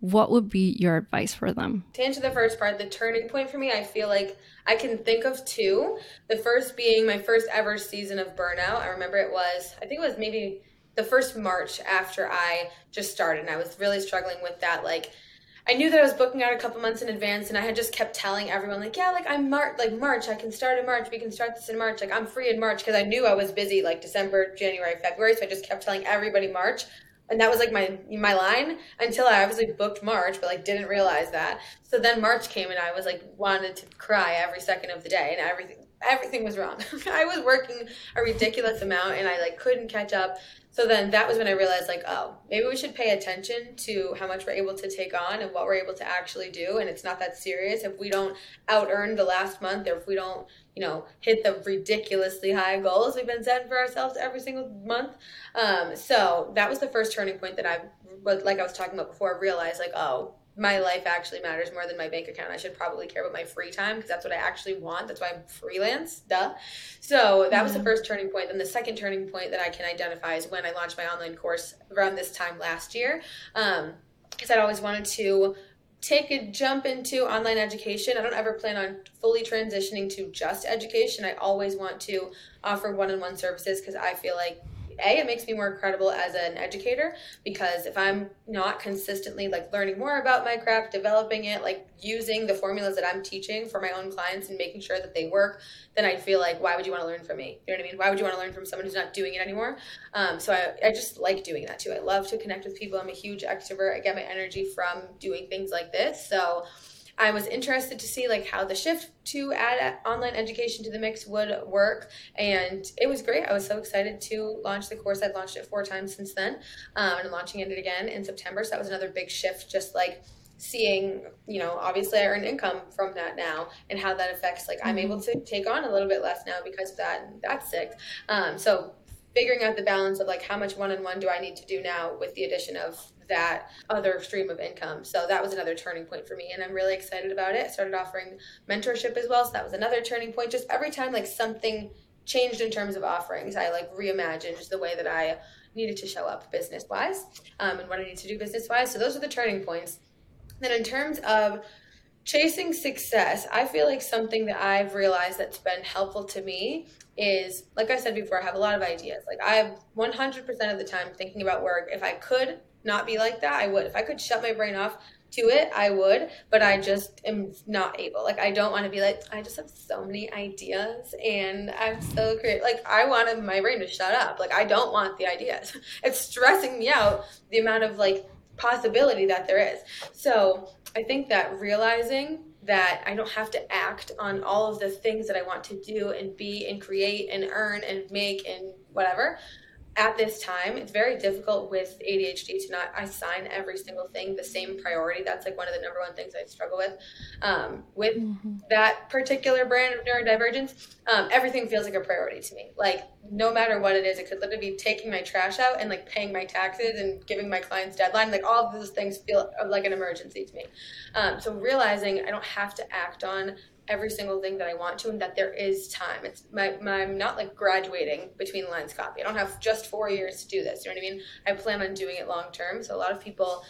what would be your advice for them? To answer the first part, the turning point for me, I feel like I can think of two. The first being my first ever season of burnout. I remember it was, I think it was maybe the first March after I just started, and I was really struggling with that. Like, I knew that I was booking out a couple months in advance, and I had just kept telling everyone, like, yeah, like I'm March, like March, I can start in March. We can start this in March. Like I'm free in March because I knew I was busy, like December, January, February. So I just kept telling everybody March, and that was like my my line until I obviously booked March, but like didn't realize that. So then March came, and I was like wanted to cry every second of the day, and everything everything was wrong. *laughs* I was working a ridiculous amount, and I like couldn't catch up. So then that was when I realized, like, oh, maybe we should pay attention to how much we're able to take on and what we're able to actually do. And it's not that serious if we don't out earn the last month or if we don't, you know, hit the ridiculously high goals we've been setting for ourselves every single month. Um, so that was the first turning point that I, like I was talking about before, I realized, like, oh, my life actually matters more than my bank account. I should probably care about my free time because that's what I actually want. That's why I'm freelance. Duh. So that was the first turning point. Then the second turning point that I can identify is when I launched my online course around this time last year. Um, because I'd always wanted to take a jump into online education. I don't ever plan on fully transitioning to just education. I always want to offer one on one services because I feel like a it makes me more credible as an educator because if i'm not consistently like learning more about my craft developing it like using the formulas that i'm teaching for my own clients and making sure that they work then i feel like why would you want to learn from me? You know what i mean? Why would you want to learn from someone who's not doing it anymore? Um, so I, I just like doing that too. I love to connect with people. I'm a huge extrovert. I get my energy from doing things like this. So I was interested to see like how the shift to add online education to the mix would work, and it was great. I was so excited to launch the course. I've launched it four times since then, um, and I'm launching it again in September. So that was another big shift, just like seeing you know obviously i earn income from that now and how that affects like i'm able to take on a little bit less now because of that and that's sick um, so figuring out the balance of like how much one-on-one do i need to do now with the addition of that other stream of income. So that was another turning point for me. And I'm really excited about it. I started offering mentorship as well. So that was another turning point. Just every time like something changed in terms of offerings, I like reimagined the way that I needed to show up business wise um, and what I need to do business wise. So those are the turning points. Then in terms of chasing success, I feel like something that I've realized that's been helpful to me is like I said before, I have a lot of ideas. Like I have 100% of the time thinking about work. If I could not be like that, I would. If I could shut my brain off to it, I would, but I just am not able. Like I don't want to be like I just have so many ideas and I'm so creative. Like I wanted my brain to shut up. Like I don't want the ideas. *laughs* It's stressing me out the amount of like possibility that there is. So, I think that realizing that I don't have to act on all of the things that I want to do and be and create and earn and make and whatever at this time, it's very difficult with ADHD to not assign every single thing the same priority. That's like one of the number one things I struggle with. Um, with mm-hmm. that particular brand of neurodivergence, um, everything feels like a priority to me. Like no matter what it is, it could literally be taking my trash out and like paying my taxes and giving my clients deadline. Like all of those things feel like an emergency to me. Um, so realizing I don't have to act on every single thing that I want to and that there is time. It's my, my I'm not like graduating between lines copy. I don't have just four years to do this. You know what I mean? I plan on doing it long term. So a lot of people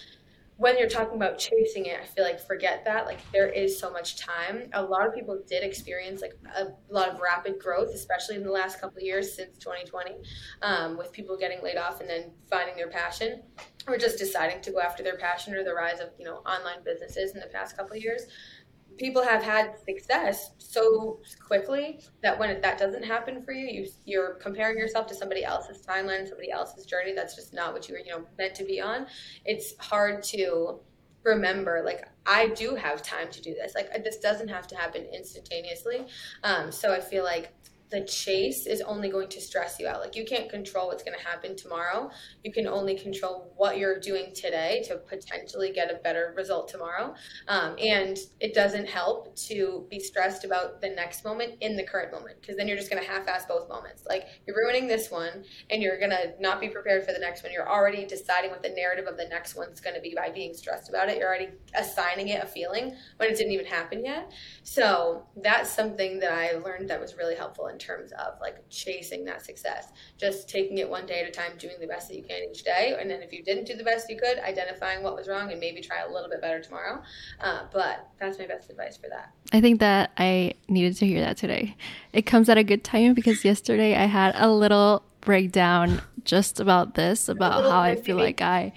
when you're talking about chasing it, I feel like forget that. Like there is so much time. A lot of people did experience like a lot of rapid growth, especially in the last couple of years since 2020, um, with people getting laid off and then finding their passion, or just deciding to go after their passion or the rise of you know online businesses in the past couple of years people have had success so quickly that when that doesn't happen for you, you you're comparing yourself to somebody else's timeline, somebody else's journey. That's just not what you were you know meant to be on. It's hard to remember like I do have time to do this. Like this doesn't have to happen instantaneously. Um, so I feel like the chase is only going to stress you out. Like you can't control what's going to happen tomorrow. You can only control what you're doing today to potentially get a better result tomorrow. Um, and it doesn't help to be stressed about the next moment in the current moment because then you're just going to half-ass both moments. Like you're ruining this one and you're going to not be prepared for the next one. You're already deciding what the narrative of the next one's going to be by being stressed about it. You're already assigning it a feeling when it didn't even happen yet. So that's something that I learned that was really helpful terms of like chasing that success. Just taking it one day at a time, doing the best that you can each day. And then if you didn't do the best you could, identifying what was wrong and maybe try a little bit better tomorrow. Uh, but that's my best advice for that. I think that I needed to hear that today. It comes at a good time because yesterday I had a little breakdown just about this, about how I feel like I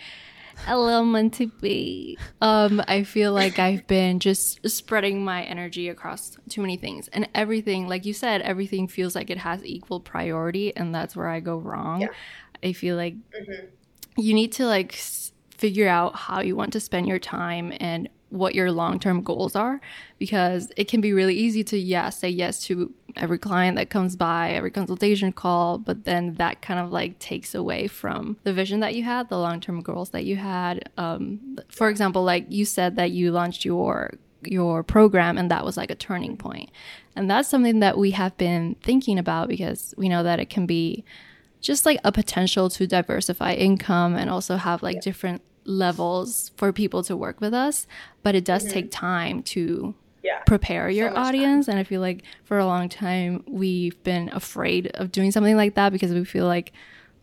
a little to be. Um, I feel like I've been just spreading my energy across too many things, and everything, like you said, everything feels like it has equal priority, and that's where I go wrong. Yeah. I feel like mm-hmm. you need to like s- figure out how you want to spend your time and what your long-term goals are because it can be really easy to yeah say yes to every client that comes by every consultation call but then that kind of like takes away from the vision that you had the long-term goals that you had um, for example like you said that you launched your your program and that was like a turning point and that's something that we have been thinking about because we know that it can be just like a potential to diversify income and also have like yeah. different levels for people to work with us, but it does mm-hmm. take time to yeah. prepare your so audience. Time. And I feel like for a long time, we've been afraid of doing something like that because we feel like,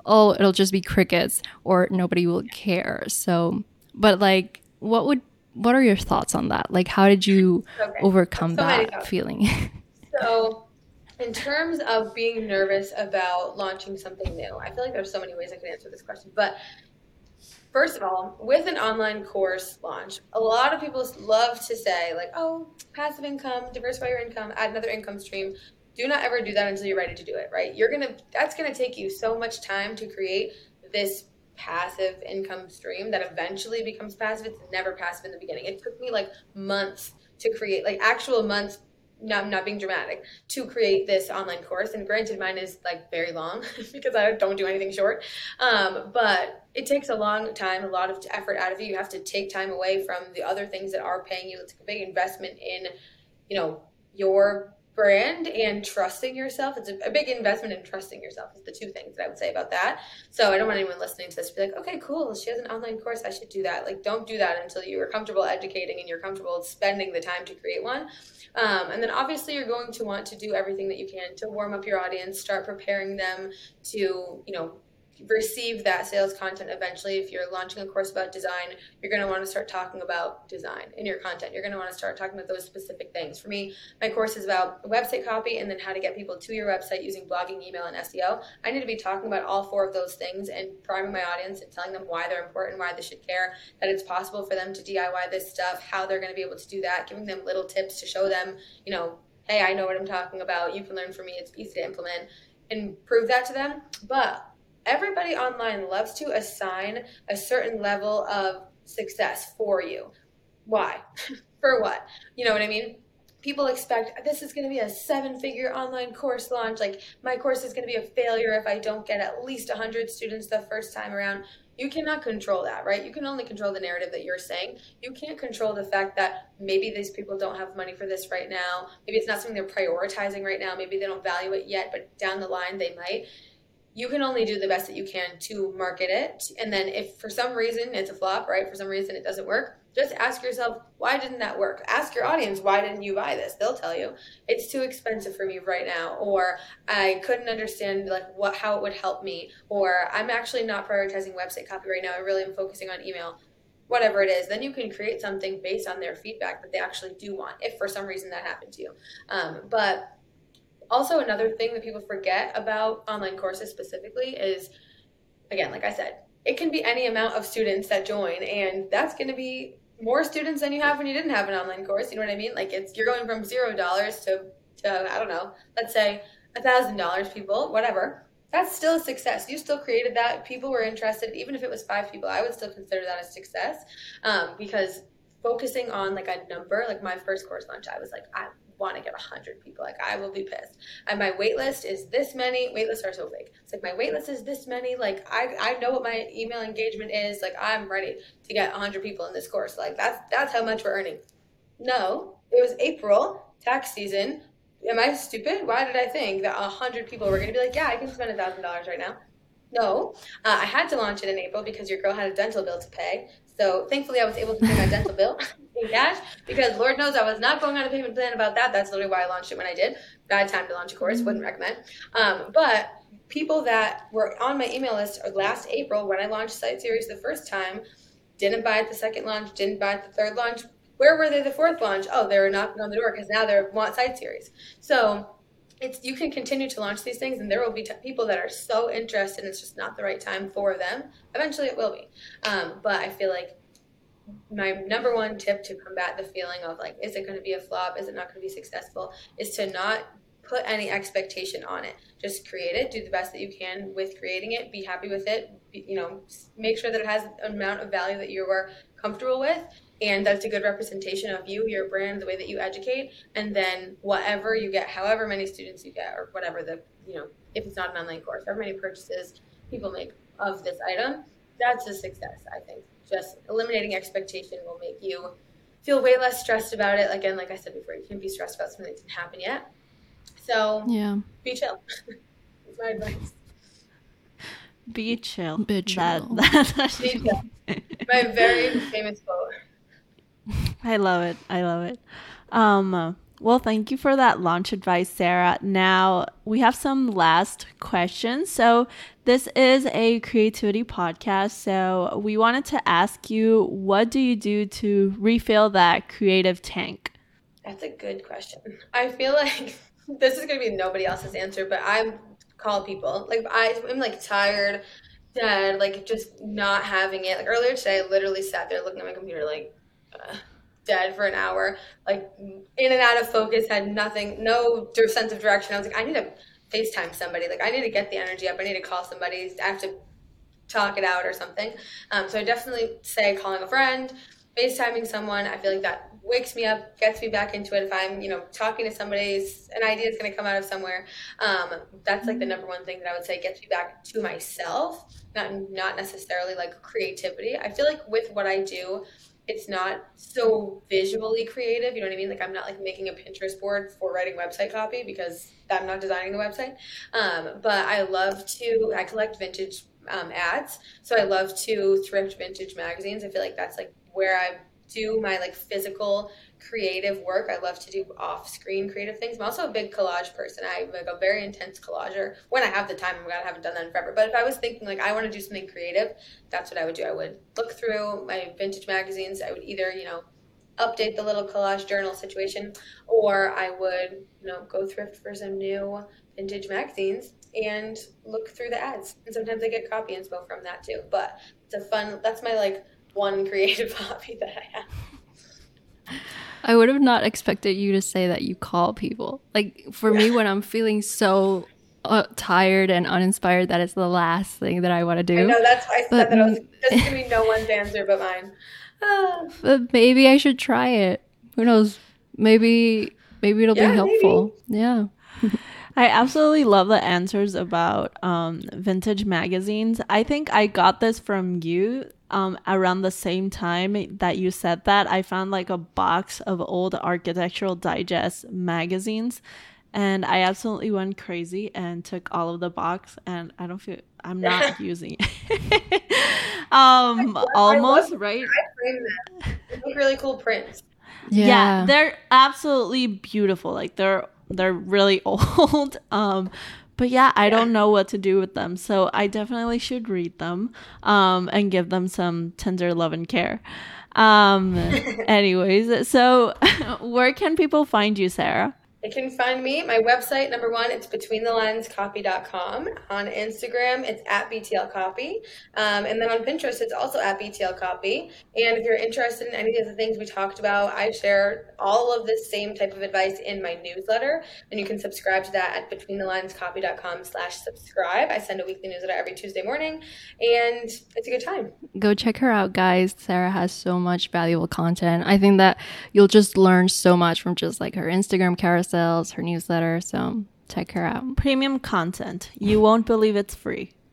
oh, it'll just be crickets or nobody will care. So, but like, what would, what are your thoughts on that? Like, how did you okay. overcome so that feeling? *laughs* so, in terms of being nervous about launching something new, I feel like there's so many ways I can answer this question, but First of all, with an online course launch, a lot of people love to say, like, oh, passive income, diversify your income, add another income stream. Do not ever do that until you're ready to do it, right? You're gonna that's gonna take you so much time to create this passive income stream that eventually becomes passive. It's never passive in the beginning. It took me like months to create, like actual months not, not being dramatic to create this online course. And granted mine is like very long *laughs* because i don't do anything short. Um, but it takes a long time a lot of effort out of you. You have to take time away from the other things that are paying you it's a big investment in you know your brand and trusting yourself. It's a, a, big investment in trusting yourself is the two things that I would say about that. So I don't want anyone listening to this to be like, okay, cool. She has an online course. I should do that. Like, don't do that until you are comfortable educating and you're comfortable spending the time to create one. Um, and then obviously you're going to want to do everything that you can to warm up your audience, start preparing them to, you know, receive that sales content eventually. If you're launching a course about design you're going to want to start talking about design in your content. You're going to want to start talking about those specific things. For me my course is about website copy and then how to get people to your website using blogging email and seo i need to be talking about all four of those things and priming my audience and telling them why they're important why they should care that it's possible for them to diy this stuff how they're going to be able to do that giving them little tips to show them you know hey i know what i'm talking about. You can learn from me. It's easy to implement. And prove that to them. But everybody online loves to assign a certain level of success for you. Why? *laughs* for what? You know what I mean? People expect this is going to be a seven figure online course launch. Like, my course is going to be a failure if I don't get at least 100 students the first time around. You cannot control that, right? You can only control the narrative that you're saying. You can't control the fact that maybe these people don't have money for this right now. Maybe it's not something they're prioritizing right now. Maybe they don't value it yet, but down the line they might you can only do the best that you can to market it. And then if for some reason it's a flop, right? For some reason it doesn't work, just ask yourself, why didn't that work? Ask your audience, why didn't you buy this? They'll tell you, it's too expensive for me right now, or I couldn't understand like what how it would help me, or I'm actually not prioritizing website copy right now. I really am focusing on email whatever it is, then you can create something based on their feedback that they actually do want, if for some reason that happened to you. Um, but also, another thing that people forget about online courses specifically is, again, like I said, it can be any amount of students that join, and that's going to be more students than you have when you didn't have an online course. You know what I mean? Like it's you're going from zero dollars to to I don't know, let's say a thousand dollars, people, whatever that's still a success. You still created that. People were interested, even if it was five people. I would still consider that a success um, because focusing on like a number, like my first course launch, I was like, I want to get a hundred people. Like I will be pissed. And my wait list is this many. Wait lists are so big. It's like my wait list is this many. Like I, I know what my email engagement is. Like I'm ready to get a hundred people in this course. Like that's that's how much we're earning. No, it was April tax season am I stupid? Why did I think that a hundred people were going to be like, yeah, I can spend a thousand dollars right now? No, uh, I had to launch it in April because your girl had a dental bill to pay. So thankfully, I was able to pay my dental bill *laughs* in cash because Lord knows I was not going on a payment plan about that. That's literally why I launched it when I did. Bad time to launch a course, wouldn't recommend. Um, but people that were on my email list last April when I launched Site Series the first time didn't buy it the second launch, didn't buy it the third launch, where were they the fourth launch? Oh, they were knocking on the door because now they want site series. So it's you can continue to launch these things, and there will be t- people that are so interested. and It's just not the right time for them. Eventually, it will be. Um, but I feel like my number one tip to combat the feeling of like, is it going to be a flop? Is it not going to be successful? Is to not put any expectation on it. Just create it. Do the best that you can with creating it. Be happy with it. Be, you know, make sure that it has an amount of value that you are comfortable with and that's a good representation of you your brand the way that you educate and then whatever you get however many students you get or whatever the you know if it's not an online course however many purchases people make of this item that's a success i think. Just eliminating expectation will make you feel way less stressed about it. Again like i said before you can't be stressed about something that didn't happen yet. So yeah. be chill. *laughs* That's my advice be chill. Be chill. *laughs* That, that's be chill. my very famous quote I love it. I love it. Um, well, thank you for that launch advice, Sara. Now we have some last questions. So, this is a creativity podcast. So, we wanted to ask you what do you do to refill that creative tank? That's a good question. I feel like *laughs* this is going to be nobody else's answer, but I call people. Like, I, I'm like tired, dead, like just not having it. Like, earlier today, I literally sat there looking at my computer, like, uh, dead for an hour, like in and out of focus, had nothing, no sense of direction. I was like, I need to FaceTime somebody. Like, I need to get the energy up. I need to call somebody. I have to talk it out or something. Um, so I definitely say calling a friend, FaceTiming someone. I feel like that wakes me up, gets me back into it. If I'm, you know, talking to somebody, an idea is going to come out of somewhere. Um, that's like the number one thing that I would say gets me back to myself, not not necessarily like creativity. I feel like with what I do, it's not so visually creative. You know what I mean? Like I'm not like making a Pinterest board for writing website copy because I'm not designing the website. Um, but I love to. I collect vintage um, ads, so I love to thrift vintage magazines. I feel like that's like where I do my like physical creative work. I love to do off-screen creative things. I'm also a big collage person. I'm like a very intense collager when I have the time. I haven't done that in forever. But if I was thinking like I want to do something creative, that's what I would do. I would look through my vintage magazines. I would either you know update the little collage journal situation, or I would you know go thrift for some new vintage magazines and look through the ads. And sometimes I get copy inspo from that too. But it's a fun. That's my like one creative *laughs* hobby that I have. I would have not expected you to say that you call people. Like for me, when I'm feeling so uh, tired and uninspired, that is the last thing that I want to do. I know that's why I said but, that. I was this gonna be no one's answer but mine. *sighs* but maybe I should try it. Who knows? Maybe maybe it'll yeah, be helpful. Maybe. Yeah. *laughs* I absolutely love the answers about um, vintage magazines. I think I got this from you um, around the same time that you said that, I found like a box of old Architectural Digest magazines, and I absolutely went crazy and took all of the box. And I don't feel I'm not *laughs* using it. *laughs* um, almost right. They make really cool prints. Yeah. Yeah. they're absolutely beautiful. Like they're they're really *laughs* old. Um but yeah, I don't know what to do with them. So I definitely should read them um and give them some tender love and care. Um *laughs* anyways, so *laughs* where can people find you, Sara? They can find me. My website, number one, it's betweenthelinescopy.com. On Instagram, it's at BTL Copy. Um, and then on Pinterest, it's also at BTL Copy. And if you're interested in any of the things we talked about, I share all of this same type of advice in my newsletter. And you can subscribe to that at betweenthelinescopy.com slash subscribe. I send a weekly newsletter every Tuesday morning, and it's a good time. Go check her out, guys. Sara has so much valuable content. I think that you'll just learn so much from just like her Instagram carousels, her newsletter. So check her out. Premium content. You won't believe it's free. *laughs* *laughs*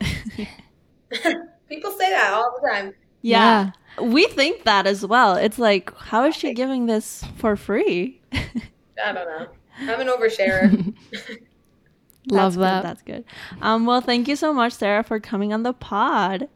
People say that all the time. Yeah. We think that as well. It's like, how is she giving this for free? *laughs* I don't know. I'm an oversharer. Love That's that. Good, that's good. Um, well, thank you so much, Sara, for coming on the pod.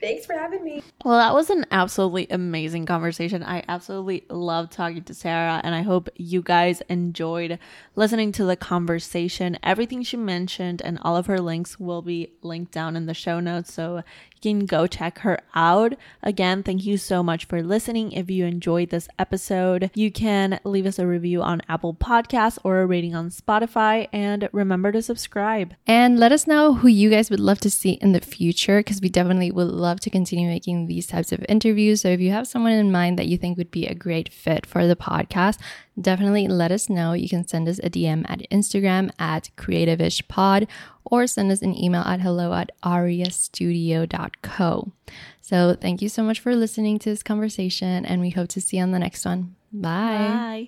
Thanks for having me. Well, that was an absolutely amazing conversation. I absolutely loved talking to Sara, and I hope you guys enjoyed listening to the conversation. Everything she mentioned and all of her links will be linked down in the show notes, so you can go check her out. Again, thank you so much for listening. If you enjoyed this episode, you can leave us a review on Apple Podcasts or a rating on Spotify, and remember to subscribe. And let us know who you guys would love to see in the future because we definitely would love to continue making these types of interviews. So if you have someone in mind that you think would be a great fit for the podcast, definitely let us know. You can send us a DM at Instagram at creativeishpod or send us an email at hello at ariastudio.co. So thank you so much for listening to this conversation and we hope to see you on the next one. Bye. Bye.